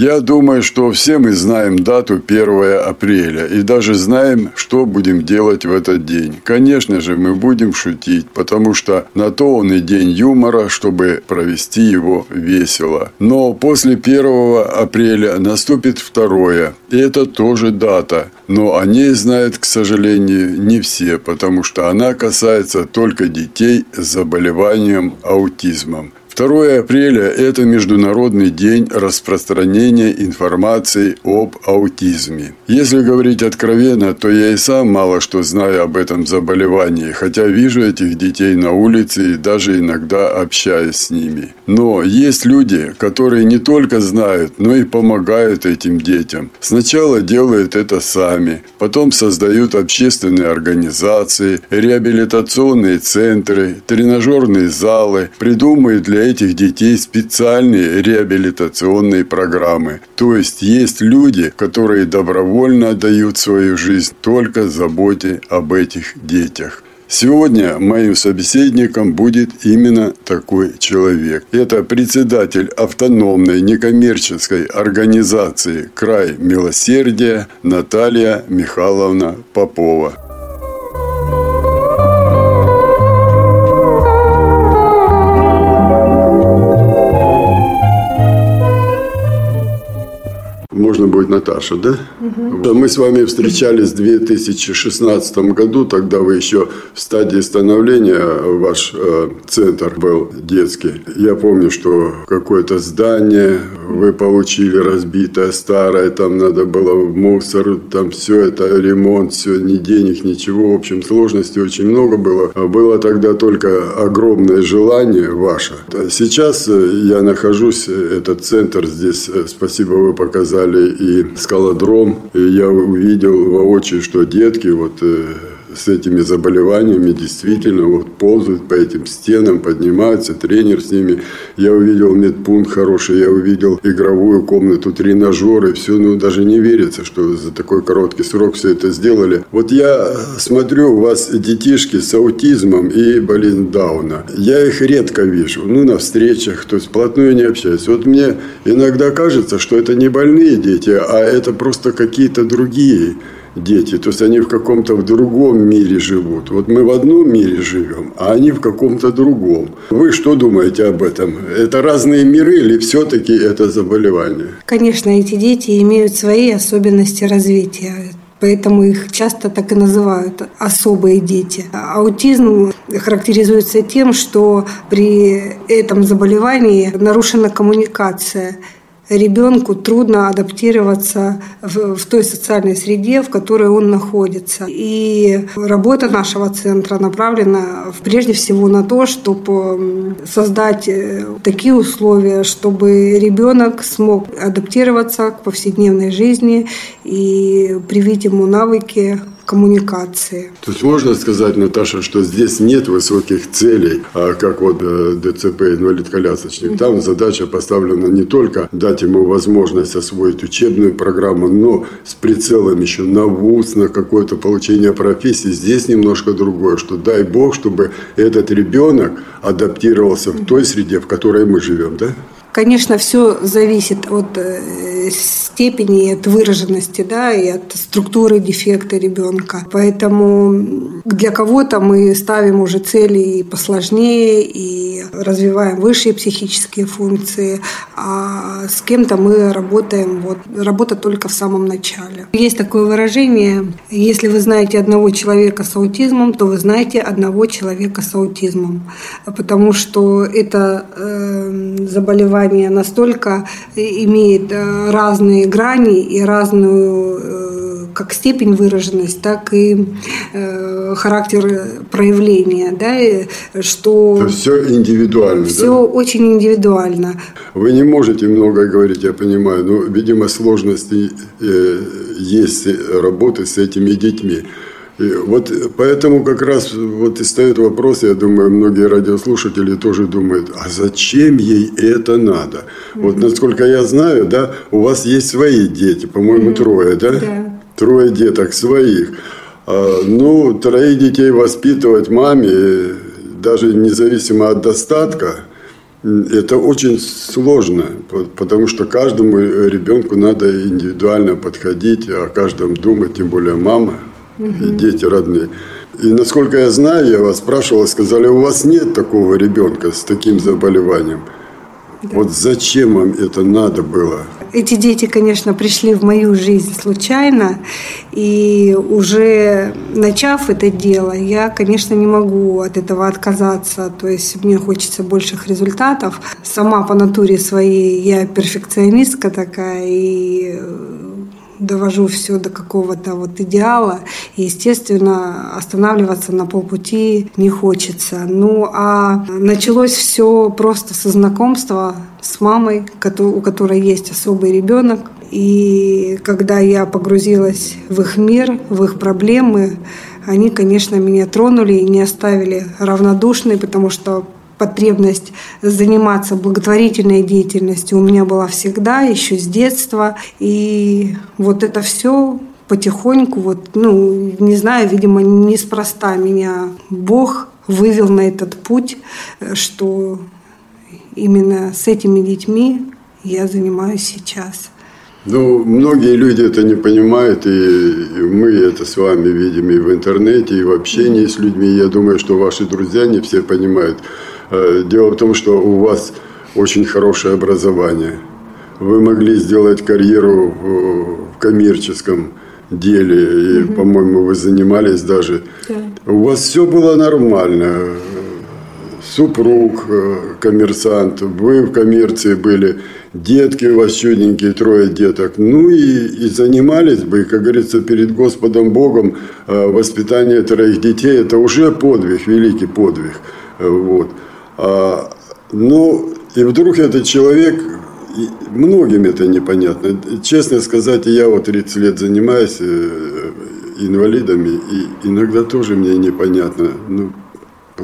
Я думаю, что все мы знаем дату 1 апреля и даже знаем, что будем делать в этот день. Конечно же, мы будем шутить, потому что на то он и день юмора, чтобы провести его весело. Но после 1 апреля наступит 2 и это тоже дата. Но о ней знают, к сожалению, не все, потому что она касается только детей с заболеванием аутизмом. 2 апреля – это Международный день распространения информации об аутизме. Если говорить откровенно, то я и сам мало что знаю об этом заболевании, хотя вижу этих детей на улице и даже иногда общаюсь с ними. Но есть люди, которые не только знают, но и помогают этим детям. Сначала делают это сами, потом создают общественные организации, реабилитационные центры, тренажерные залы, придумывают для этих детей специальные реабилитационные программы. То есть есть люди, которые добровольно отдают свою жизнь только заботе об этих детях. Сегодня моим собеседником будет именно такой человек. Это председатель автономной некоммерческой организации «Край милосердия» Наталья Михайловна Попова. Можно будет Наташа, да? Угу. Мы с вами встречались в 2016 году, тогда вы еще в стадии становления, ваш э, центр был детский. Я помню, что какое-то здание вы получили разбитое, старое, там надо было в мусор, там все это, ремонт, все, ни денег, ничего, в общем, сложностей очень много было. Было тогда только огромное желание ваше. Сейчас я нахожусь, этот центр здесь, э, спасибо, вы показали и скалодром, и я увидел воочию, что детки вот с этими заболеваниями действительно вот ползают по этим стенам, поднимаются, тренер с ними. Я увидел медпункт хороший, я увидел игровую комнату, тренажеры, все, ну даже не верится, что за такой короткий срок все это сделали. Вот я смотрю, у вас детишки с аутизмом и болезнь Дауна. Я их редко вижу, ну на встречах, то есть плотную не общаюсь. Вот мне иногда кажется, что это не больные дети, а это просто какие-то другие дети. То есть они в каком-то в другом мире живут. Вот мы в одном мире живем, а они в каком-то другом. Вы что думаете об этом? Это разные миры или все-таки это заболевание? Конечно, эти дети имеют свои особенности развития. Поэтому их часто так и называют особые дети. Аутизм характеризуется тем, что при этом заболевании нарушена коммуникация ребенку трудно адаптироваться в, в той социальной среде, в которой он находится. И работа нашего центра направлена прежде всего на то, чтобы создать э, такие условия, чтобы ребенок смог адаптироваться к повседневной жизни и привить ему навыки коммуникации. То есть можно сказать, Наташа, что здесь нет высоких целей, а как вот э, ДЦП, инвалид-колясочник. Там задача поставлена не только дать ему возможность освоить учебную программу, но с прицелом еще на вуз, на какое-то получение профессии. Здесь немножко другое, что дай бог, чтобы этот ребенок адаптировался в той среде, в которой мы живем, да? Конечно, все зависит от э, степени, от выраженности, да, и от структуры дефекта ребенка. Поэтому для кого-то мы ставим уже цели и посложнее, и развиваем высшие психические функции, а с кем-то мы работаем, вот, работа только в самом начале. Есть такое выражение, если вы знаете одного человека с аутизмом, то вы знаете одного человека с аутизмом, потому что это э, заболевание заболевание настолько имеет э, разные грани и разную э, как степень выраженность, так и э, характер проявления, да, что... Это все индивидуально, Все да? очень индивидуально. Вы не можете много говорить, я понимаю, но, видимо, сложности э, есть работы с этими детьми. И вот поэтому как раз вот и стоит вопрос, я думаю, многие радиослушатели тоже думают, а зачем ей это надо? Mm-hmm. Вот насколько я знаю, да, у вас есть свои дети, по-моему, mm-hmm. трое, да? Да. Трое деток своих. А, ну, троих детей воспитывать маме, даже независимо от достатка, это очень сложно, потому что каждому ребенку надо индивидуально подходить, о каждом думать, тем более мама – угу. дети родные. И насколько я знаю, я вас спрашивал, сказали, у вас нет такого ребенка с таким заболеванием. Да. Вот зачем вам это надо было? Эти дети, конечно, пришли в мою жизнь случайно, и уже начав это дело, я, конечно, не могу от этого отказаться. То есть мне хочется больших результатов. Сама по натуре своей я перфекционистка такая, и довожу все до какого-то вот идеала. И, естественно, останавливаться на полпути не хочется. Ну, а началось все просто со знакомства с мамой, у которой есть особый ребенок. И когда я погрузилась в их мир, в их проблемы, они, конечно, меня тронули и не оставили равнодушной, потому что потребность заниматься благотворительной деятельностью у меня была всегда, еще с детства. И вот это все потихоньку, вот, ну, не знаю, видимо, неспроста меня Бог вывел на этот путь, что именно с этими детьми я занимаюсь сейчас. Ну, многие люди это не понимают, и мы это с вами видим и в интернете, и в общении с людьми. Я думаю, что ваши друзья не все понимают. Э, дело в том, что у вас очень хорошее образование. Вы могли сделать карьеру в коммерческом деле, и, угу. по-моему, вы занимались даже. Да. У вас все было нормально. Супруг, э, коммерсант, вы в коммерции были, детки у вас чудненькие, трое деток. Ну и, и занимались бы, как говорится, перед Господом Богом э, воспитание троих детей. Это уже подвиг, великий подвиг. Вот. А, ну, и вдруг этот человек, многим это непонятно. Честно сказать, я вот 30 лет занимаюсь э, инвалидами, и иногда тоже мне непонятно, ну,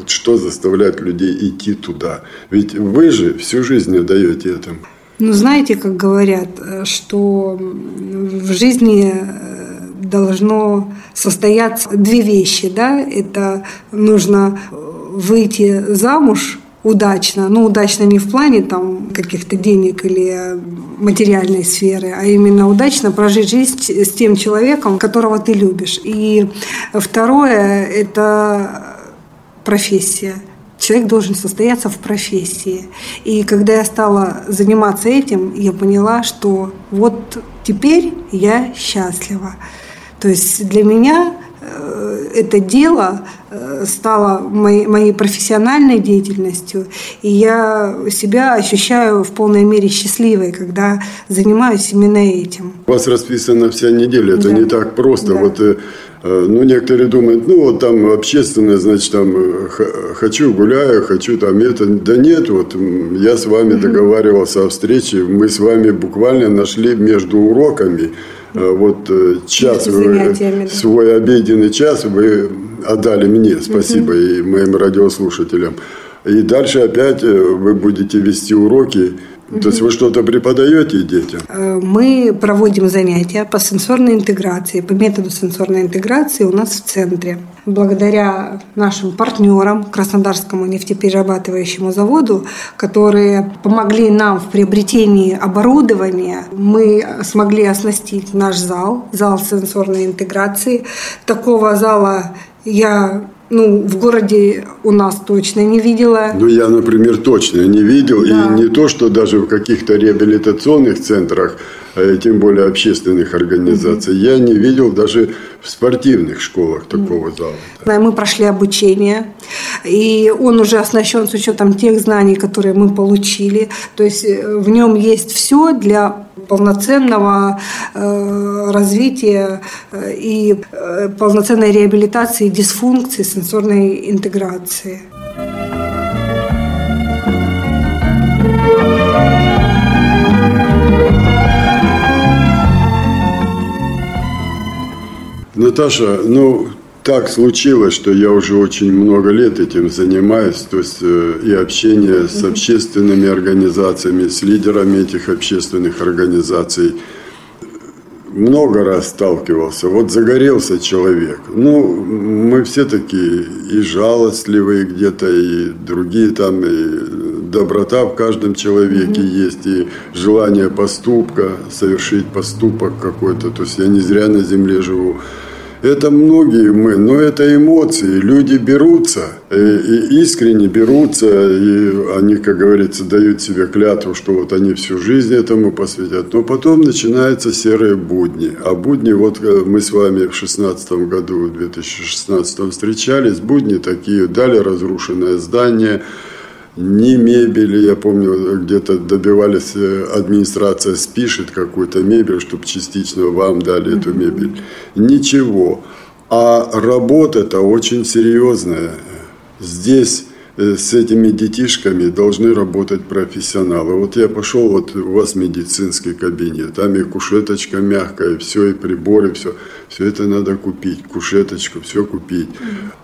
что заставляет людей идти туда. Ведь вы же всю жизнь отдаете этому. Ну, знаете, как говорят, э, что в жизни э, должно состояться две вещи, да, это нужно выйти замуж удачно. Ну, удачно не в плане там каких-то денег или материальной сферы, а именно удачно прожить жизнь с тем человеком, которого ты любишь. И второе – это профессия. Человек должен состояться в профессии. И когда я стала заниматься этим, я поняла, что вот теперь я счастлива. То есть для меня это дело Э, стало моей, моей профессиональной деятельностью, и я себя ощущаю в полной мере счастливой, когда занимаюсь именно этим. У вас расписана вся неделя, это да. не так просто. Да. Вот, э, э, ну, некоторые думают, ну, вот там общественное, значит, там, хочу, гуляю, хочу там это. Да нет, вот я с вами договаривался о встрече, мы с вами буквально нашли между уроками вот час, вы, свой обеденный час вы отдали мне, спасибо, угу. и моим радиослушателям. И дальше опять э, вы будете вести уроки. Угу. То есть вы что-то преподаете детям? Э, мы проводим занятия по сенсорной интеграции, по методу сенсорной интеграции у нас в центре. Благодаря нашим партнерам, Краснодарскому нефтеперерабатывающему заводу, которые помогли нам в приобретении оборудования, мы смогли оснастить наш зал, зал сенсорной интеграции. Такого зала я ну, в городе у нас точно не видела. Ну, я, например, точно не видел. Да. И не то, что даже в каких-то реабилитационных центрах, а тем более общественных организаций, угу. я не видел даже в спортивных школах такого угу. зала. Да, мы прошли обучение, и он уже оснащен с учетом тех знаний, которые мы получили. То есть э, в нем есть все для полноценного э, развития и полноценной реабилитации дисфункции, сенсорной интеграции. Наташа, ну, так случилось, что я уже очень много лет этим занимаюсь, то есть э, и общение с общественными организациями, с лидерами этих общественных организаций. Много раз сталкивался. Вот загорелся человек. Ну, мы все такие и жалостливые где-то, и другие там, и доброта в каждом человеке mm-hmm. есть, и желание поступка, совершить поступок какой-то. То есть я не зря на земле живу. Это многие мы, но это эмоции. Люди берутся, и, и искренне берутся, и они, как говорится, дают себе клятву, что вот они всю жизнь этому посвятят. Но потом начинаются серые будни. А будни, вот э, мы с вами в 16 году, в 2016 встречались, будни такие, дали разрушенное здание, ни мебели, я помню, где-то добивались, э, администрация спишет какую-то мебель, чтобы частично вам дали эту мебель. Ничего. А работа-то очень серьезная. Здесь с этими детишками должны работать профессионалы. Вот я пошел, вот у вас медицинский кабинет, там и кушеточка мягкая, все, и приборы, все. Все это надо купить, кушеточку, все купить.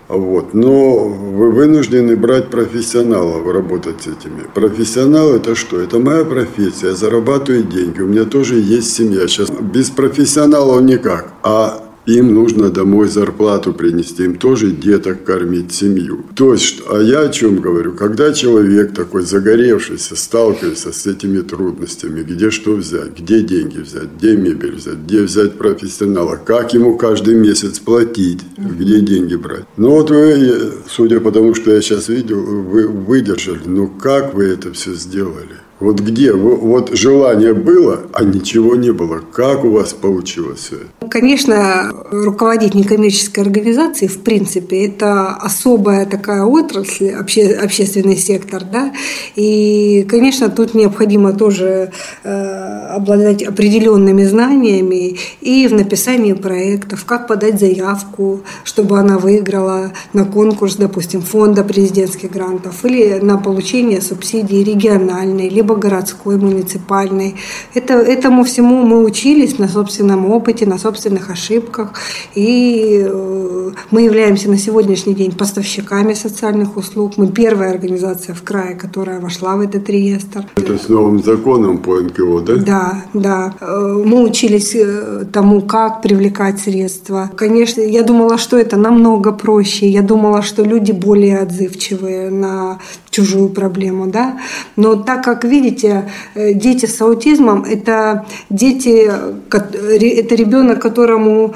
Вот. Но вы вынуждены брать профессионалов, работать с этими. Профессионал это что? Это моя профессия, я зарабатываю деньги, у меня тоже есть семья. Сейчас без профессионалов никак. А им нужно домой зарплату принести, им тоже деток кормить, семью. То есть, а я о чем говорю? Когда человек такой загоревшийся, сталкивается с этими трудностями, где что взять, где деньги взять, где мебель взять, где взять профессионала, как ему каждый месяц платить, где деньги брать. Ну вот вы, судя по тому, что я сейчас видел, вы выдержали. Ну как вы это все сделали? Вот где? Вот желание было, а ничего не было. Как у вас получилось? Конечно, руководить некоммерческой организацией, в принципе, это особая такая отрасль, обще, общественный сектор, да, и, конечно, тут необходимо тоже э, обладать определенными знаниями и в написании проектов, как подать заявку, чтобы она выиграла на конкурс, допустим, фонда президентских грантов или на получение субсидий региональной, либо либо городской, муниципальной. Это, этому всему мы учились на собственном опыте, на собственных ошибках. И э, мы являемся на сегодняшний день поставщиками социальных услуг. Мы первая организация в крае, которая вошла в этот реестр. Это с новым законом по НКО, да? Да, да. Э, мы учились э, тому, как привлекать средства. Конечно, я думала, что это намного проще. Я думала, что люди более отзывчивые на чужую проблему, да. Но так как, видите, э, дети с аутизмом – это дети, это ребенок, которому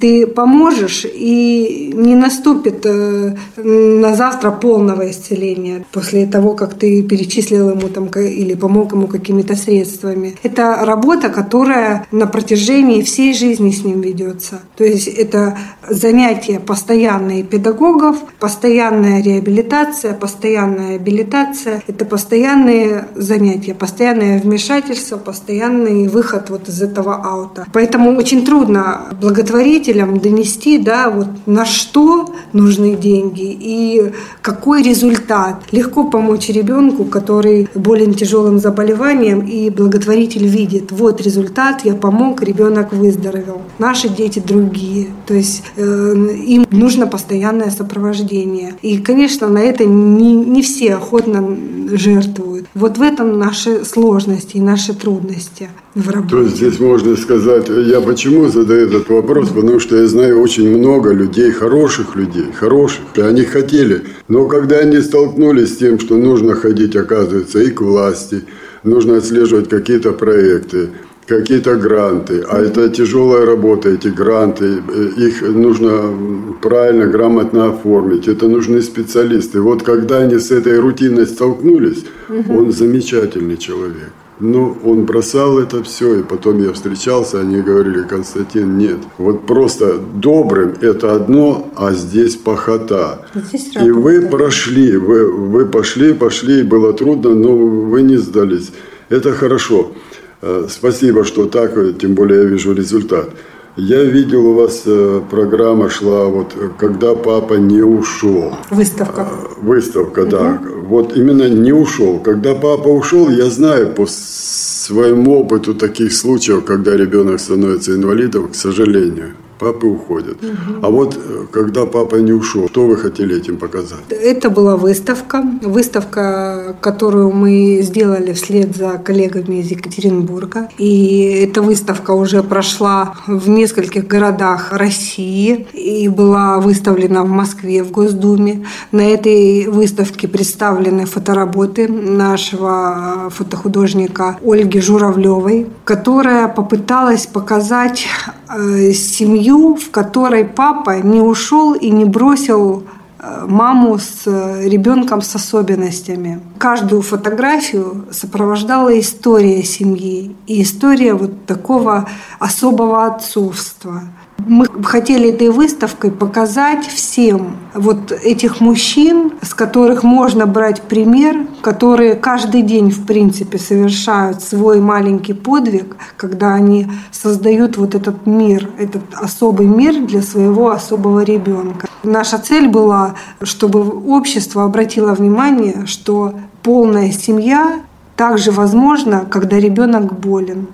ты поможешь, и не наступит э, на завтра полного исцеления после того, как ты перечислил ему там, или помог ему какими-то средствами. Это работа, которая на протяжении всей жизни с ним ведется. То есть это занятия постоянные педагогов, постоянная реабилитация, постоянная реабилитация – это постоянные занятия, постоянное вмешательство, постоянный выход вот из этого аута. Поэтому очень трудно благотворителям донести, да, вот на что нужны деньги и какой результат. Легко помочь ребенку, который болен тяжелым заболеванием, и благотворитель видит, вот результат, я помог, ребенок выздоровел. Наши дети другие, то есть э, им нужно постоянное сопровождение. И, конечно, на это не, не все все охотно жертвуют. Вот в этом наши сложности и наши трудности в работе. То есть здесь можно сказать, я почему задаю этот вопрос, потому что я знаю очень много людей, хороших людей, хороших, и они хотели. Но когда они столкнулись с тем, что нужно ходить, оказывается, и к власти, нужно отслеживать какие-то проекты, какие-то гранты, а это тяжелая работа, эти гранты, э, их нужно правильно, грамотно оформить, это нужны специалисты. Вот когда они с этой рутиной столкнулись, угу. он замечательный человек. Ну, он бросал это все, и потом я встречался, они говорили, Константин, нет. Вот просто добрым это одно, а здесь похота. Здесь и вы прошли, вы, вы пошли, пошли, было трудно, но вы не сдались. Это хорошо. Э, спасибо, что так, тем более я вижу результат. Я видел, у вас э, программа шла, вот когда папа не ушел. Выставка. Выставка, угу. да. Вот именно не ушел. Когда папа ушел, я знаю по своему опыту таких случаев, когда ребенок становится инвалидом, к сожалению папы уходят. Угу. А вот э, когда папа не ушел, что вы хотели этим показать? Это была выставка. Выставка, которую мы сделали вслед за коллегами из Екатеринбурга. И эта выставка уже прошла в нескольких городах России и была выставлена в Москве в Госдуме. На этой выставке представлены фотоработы нашего фотохудожника Ольги Журавлевой, которая попыталась показать семью семью, в которой папа не ушел и не бросил э, маму с э, ребенком с особенностями. Каждую фотографию сопровождала история семьи и история вот такого особого отцовства – мы хотели этой выставкой показать всем вот этих мужчин, с которых можно брать пример, которые каждый день, в принципе, совершают свой маленький подвиг, когда они создают вот этот мир, этот особый мир для своего особого ребенка. Наша цель была, чтобы общество обратило внимание, что полная семья также возможна, когда ребенок болен.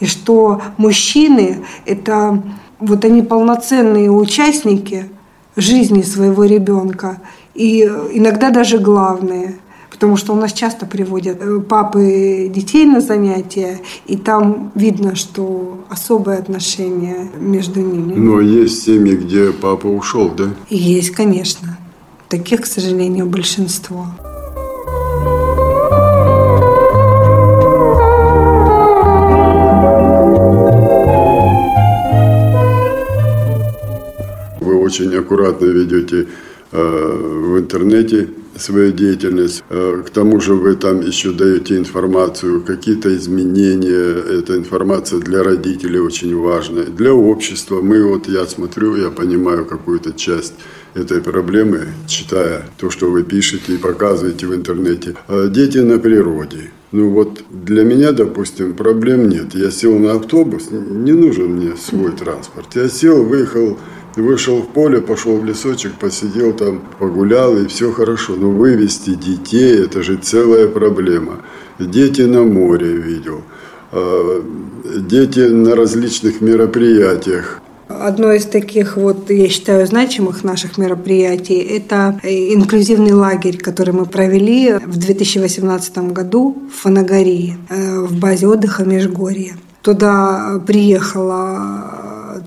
И что мужчины — это вот они полноценные участники жизни своего ребенка и иногда даже главные. Потому что у нас часто приводят э, папы детей на занятия, и там видно, что особое отношение между ними. Но есть семьи, где папа ушел, да? Есть, конечно. Таких, к сожалению, большинство. Очень аккуратно ведете э, в интернете свою деятельность. Э, к тому же вы там еще даете информацию, какие-то изменения. Эта информация для родителей очень важна. Для общества мы, вот я смотрю, я понимаю какую-то часть этой проблемы, читая то, что вы пишете и показываете в интернете. Э, дети на природе. Ну вот для меня, допустим, проблем нет. Я сел на автобус, не нужен мне свой транспорт. Я сел, выехал вышел в поле, пошел в лесочек, посидел там, погулял, и все хорошо. Но вывести детей – это же целая проблема. Дети на море видел, а, дети на различных мероприятиях. Одно из таких вот, я считаю, значимых наших мероприятий – это инклюзивный лагерь, который мы провели в 2018 году в Фанагории, э, в базе отдыха Межгорье. Туда приехала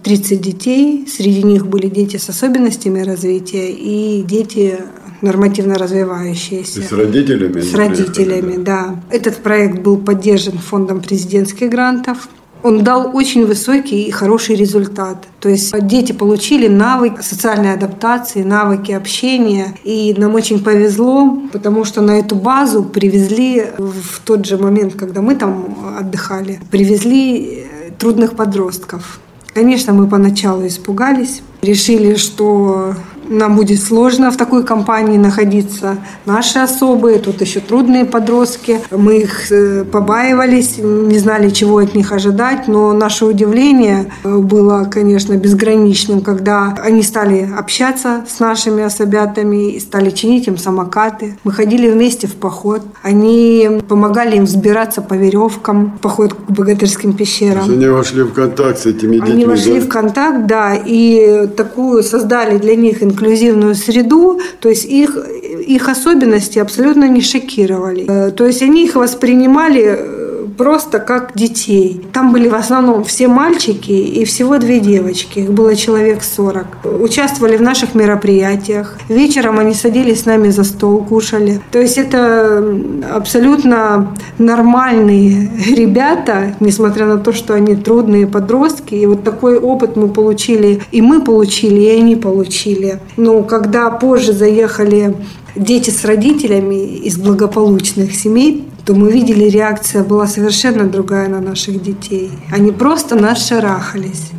30 детей. Среди них были дети с особенностями развития и дети нормативно развивающиеся. с родителями? С родителями, да. Этот проект был поддержан фондом президентских грантов. Он дал очень высокий и хороший результат. То есть дети получили навык социальной адаптации, навыки общения. И нам очень повезло, потому что на эту базу привезли в тот же момент, когда мы там отдыхали, привезли трудных подростков. Конечно, мы поначалу испугались, решили, что нам будет сложно в такой компании находиться. Наши особые, тут еще трудные подростки. Мы их э, побаивались, не знали, чего от них ожидать, но наше удивление э, было, конечно, безграничным, когда они стали общаться с нашими особятами стали чинить им самокаты. Мы ходили вместе в поход. Они помогали им взбираться по веревкам, поход к богатырским пещерам. Они вошли в контакт с этими детьми, Они вошли да? в контакт, да, и такую создали для них инклюзивную среду, то есть их, их особенности абсолютно не шокировали. Э, то есть они их воспринимали э, просто как детей. Там были в основном все мальчики и всего две девочки. Их было человек 40. Участвовали в наших мероприятиях. Вечером они садились с нами за стол, кушали. То есть это абсолютно нормальные ребята, несмотря на то, что они трудные подростки. И вот такой опыт мы получили, и мы получили, и они получили. Но когда позже заехали дети с родителями из благополучных семей, то мы видели, реакция была совершенно другая на наших детей. Они просто нас шарахались.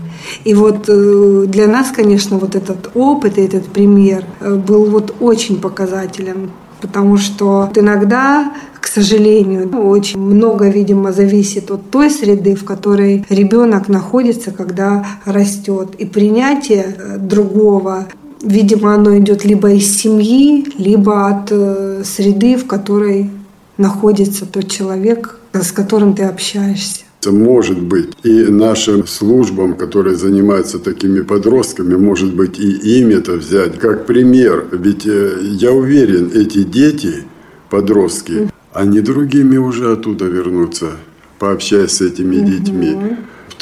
И вот э, для нас, конечно, вот этот опыт и этот пример э, был вот очень показателен. потому что иногда к сожалению, очень много, видимо, зависит от той среды, в которой ребенок находится, когда растет. И принятие э, другого видимо, оно идет либо из семьи, либо от среды, в которой находится тот человек, с которым ты общаешься. Может быть, и нашим службам, которые занимаются такими подростками, может быть, и им это взять как пример. Ведь э, я уверен, эти дети, подростки, они другими уже оттуда вернутся, пообщаясь с этими детьми.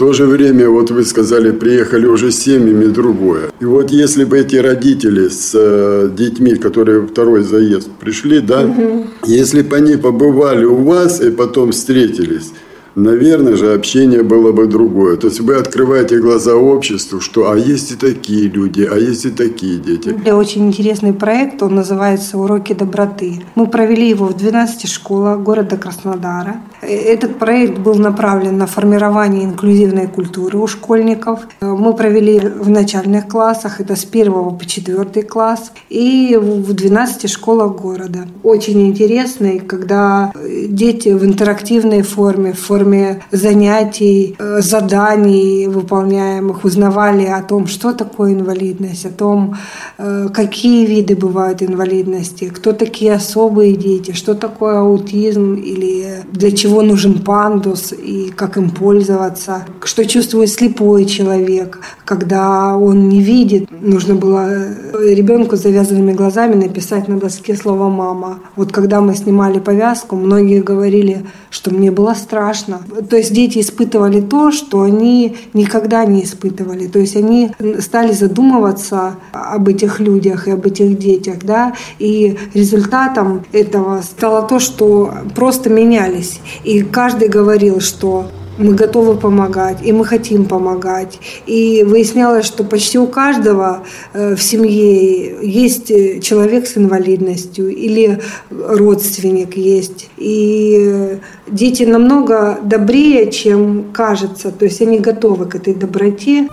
То же время, вот вы сказали, приехали уже с семьями другое. И вот если бы эти родители с э, детьми, которые второй заезд пришли, да, угу. если бы они побывали у вас и потом встретились, наверное же, общение было бы другое. То есть вы открываете глаза обществу, что а есть и такие люди, а есть и такие дети. Это очень интересный проект, он называется «Уроки доброты». Мы провели его в 12 школах города Краснодара. Этот проект был направлен на формирование инклюзивной культуры у школьников. Мы провели в начальных классах, это с 1 по 4 класс, и в 12 школах города. Очень интересный, когда дети в интерактивной форме, в форме форме занятий, э, заданий выполняемых узнавали о том, что такое инвалидность, о том, э, какие виды бывают инвалидности, кто такие особые дети, что такое аутизм или для чего нужен пандус и как им пользоваться, что чувствует слепой человек, когда он не видит. Нужно было э, ребенку с завязанными глазами написать на доске слово «мама». Вот когда мы снимали повязку, многие говорили, что мне было страшно, то есть дети испытывали то, что они никогда не испытывали. То есть они стали задумываться об этих людях и об этих детях. Да? И результатом этого стало то, что просто менялись. И каждый говорил, что мы готовы помогать, и мы хотим помогать. И выяснялось, что почти у каждого э, в семье есть э, человек с инвалидностью или родственник есть. И э, дети намного добрее, чем кажется. То есть они готовы к этой доброте.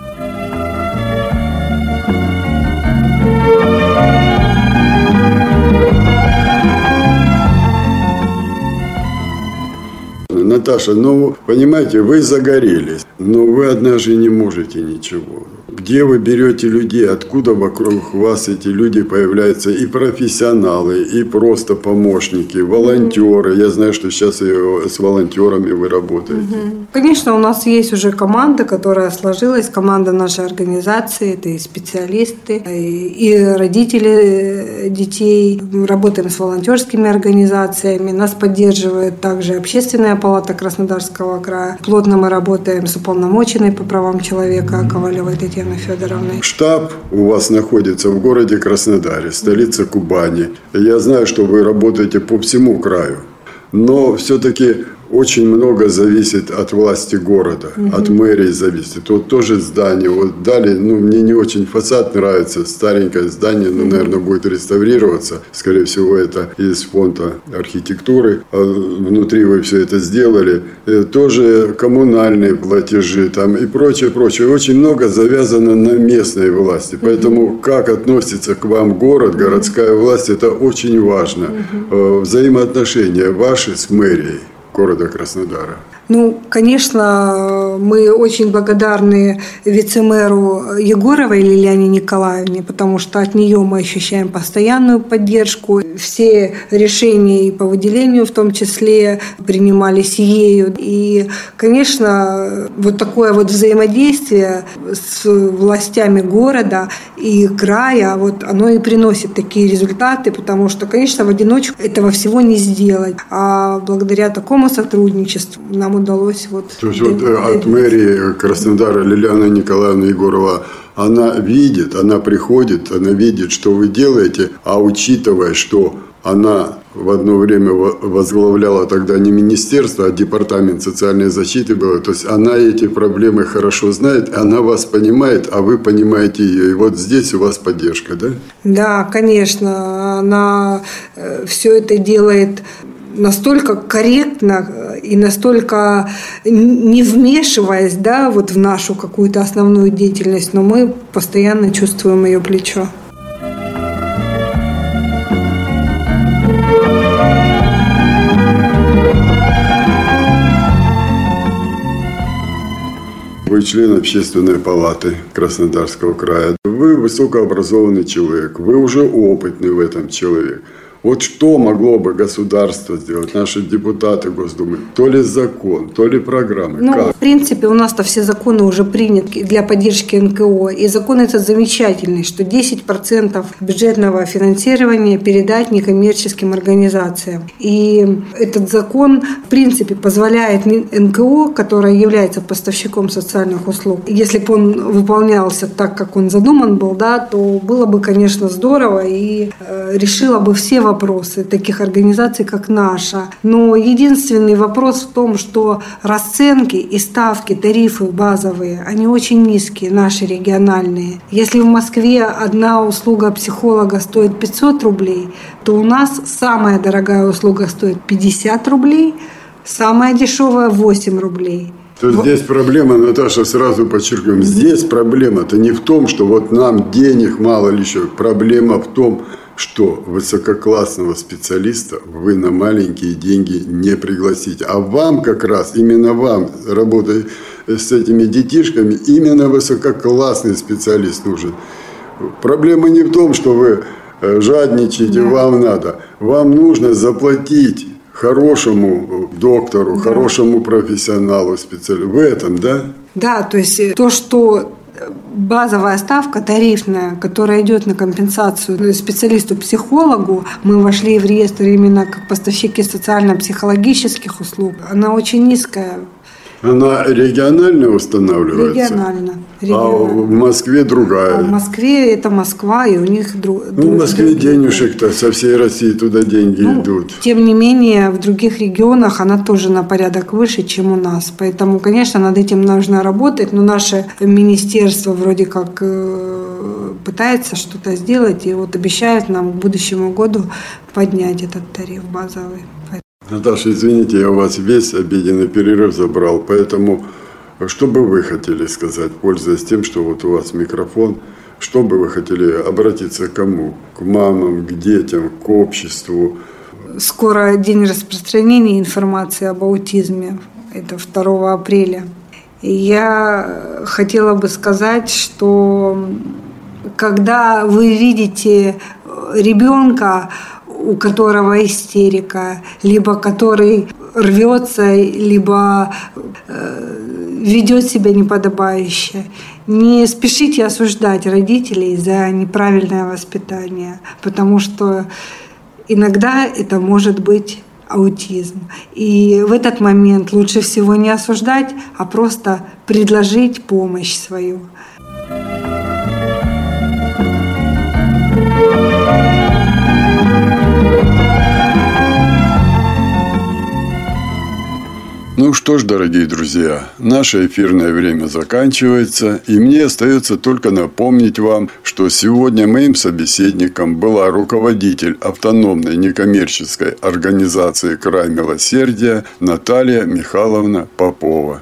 Наташа, ну, понимаете, вы загорелись, но вы одна же не можете ничего. Где вы берете людей, откуда вокруг вас эти люди появляются, и профессионалы, и просто помощники, волонтеры. Я знаю, что сейчас и с волонтерами вы работаете. Конечно, у нас есть уже команда, которая сложилась, команда нашей организации, это и специалисты, и родители детей. Мы работаем с волонтерскими организациями, нас поддерживает также общественная палата Краснодарского края. Плотно мы работаем с уполномоченной по правам человека Ковалевой Татьяной Елены Федоровны. Штаб у вас находится в городе Краснодаре, столица Кубани. Я знаю, что вы работаете по всему краю. Но все-таки очень много зависит от власти города, угу. от мэрии зависит. Вот тоже здание, вот дали, ну, мне не очень фасад нравится, старенькое здание, угу. наверное, будет реставрироваться. Скорее всего, это из фонда архитектуры. А внутри вы все это сделали. И э, тоже коммунальные платежи там и прочее, прочее. Очень много завязано на местной власти. Поэтому угу. как относится к вам город, городская власть, это очень важно. Угу. Взаимоотношения ваши с мэрией города Краснодара. Ну, конечно, мы очень благодарны вице-мэру Егоровой Лилиане Николаевне, потому что от нее мы ощущаем постоянную поддержку. Все решения и по выделению в том числе принимались ею. И, конечно, вот такое вот взаимодействие с властями города и края, вот оно и приносит такие результаты, потому что, конечно, в одиночку этого всего не сделать. А благодаря такому сотрудничеству нам удалось вот... То есть вот э, от мэрии Краснодара Лилиана Николаевна Егорова она видит, она приходит, она видит, что вы делаете, а учитывая, что она в одно время возглавляла тогда не министерство, а департамент социальной защиты было. То есть она эти проблемы хорошо знает, она вас понимает, а вы понимаете ее. И вот здесь у вас поддержка, да? Да, конечно. Она э, все это делает настолько корректно и настолько не вмешиваясь, да, вот в нашу какую-то основную деятельность, но мы постоянно чувствуем ее плечо. Вы член общественной палаты Краснодарского края. Вы высокообразованный человек, вы уже опытный в этом человек. Вот что могло бы государство сделать, наши депутаты Госдумы? То ли закон, то ли программы? Ну, как? в принципе, у нас-то все законы уже приняты для поддержки НКО. И закон этот замечательный, что 10% бюджетного финансирования передать некоммерческим организациям. И этот закон, в принципе, позволяет НКО, которое является поставщиком социальных услуг, если бы он выполнялся так, как он задуман был, да, то было бы, конечно, здорово и э, решило бы все вопросы таких организаций, как наша. Но единственный вопрос в том, что расценки и ставки, тарифы базовые, они очень низкие, наши региональные. Если в Москве одна услуга психолога стоит 500 рублей, то у нас самая дорогая услуга стоит 50 рублей, самая дешевая 8 рублей. То вот. здесь проблема, Наташа, сразу подчеркиваем, здесь проблема-то не в том, что вот нам денег мало или еще. Проблема в том, что высококлассного специалиста вы на маленькие деньги не пригласите. А вам как раз, именно вам, работая с этими детишками, именно высококлассный специалист нужен. Проблема не в том, что вы э, жадничаете, да. вам надо. Вам нужно заплатить хорошему доктору, да. хорошему профессионалу, специалисту. В этом, да? Да, то есть э, то, что базовая ставка тарифная, которая идет на компенсацию специалисту-психологу, мы вошли в реестр именно как поставщики социально-психологических услуг, она очень низкая она регионально устанавливается? Регионально. А в Москве другая? А в Москве это Москва, и у них друг. Ну, в Москве денежек-то со всей России туда деньги ну, идут. Тем не менее, в других регионах она тоже на порядок выше, чем у нас. Поэтому, конечно, над этим нужно работать, но наше министерство вроде как э, пытается что-то сделать, и вот обещает нам к будущему году поднять этот тариф базовый. Наташа, извините, я у вас весь обеденный перерыв забрал, поэтому что бы вы хотели сказать, пользуясь тем, что вот у вас микрофон, что бы вы хотели обратиться к кому? К мамам, к детям, к обществу? Скоро день распространения информации об аутизме. Это 2 апреля. И я хотела бы сказать, что когда вы видите ребенка, у которого истерика, либо который рвется, либо э, ведет себя неподобающе. Не спешите осуждать родителей за неправильное воспитание, потому что иногда это может быть аутизм. И в этот момент лучше всего не осуждать, а просто предложить помощь свою. Ну что ж, дорогие друзья, наше эфирное время заканчивается, и мне остается только напомнить вам, что сегодня моим собеседником была руководитель автономной некоммерческой организации «Край милосердия» Наталья Михайловна Попова.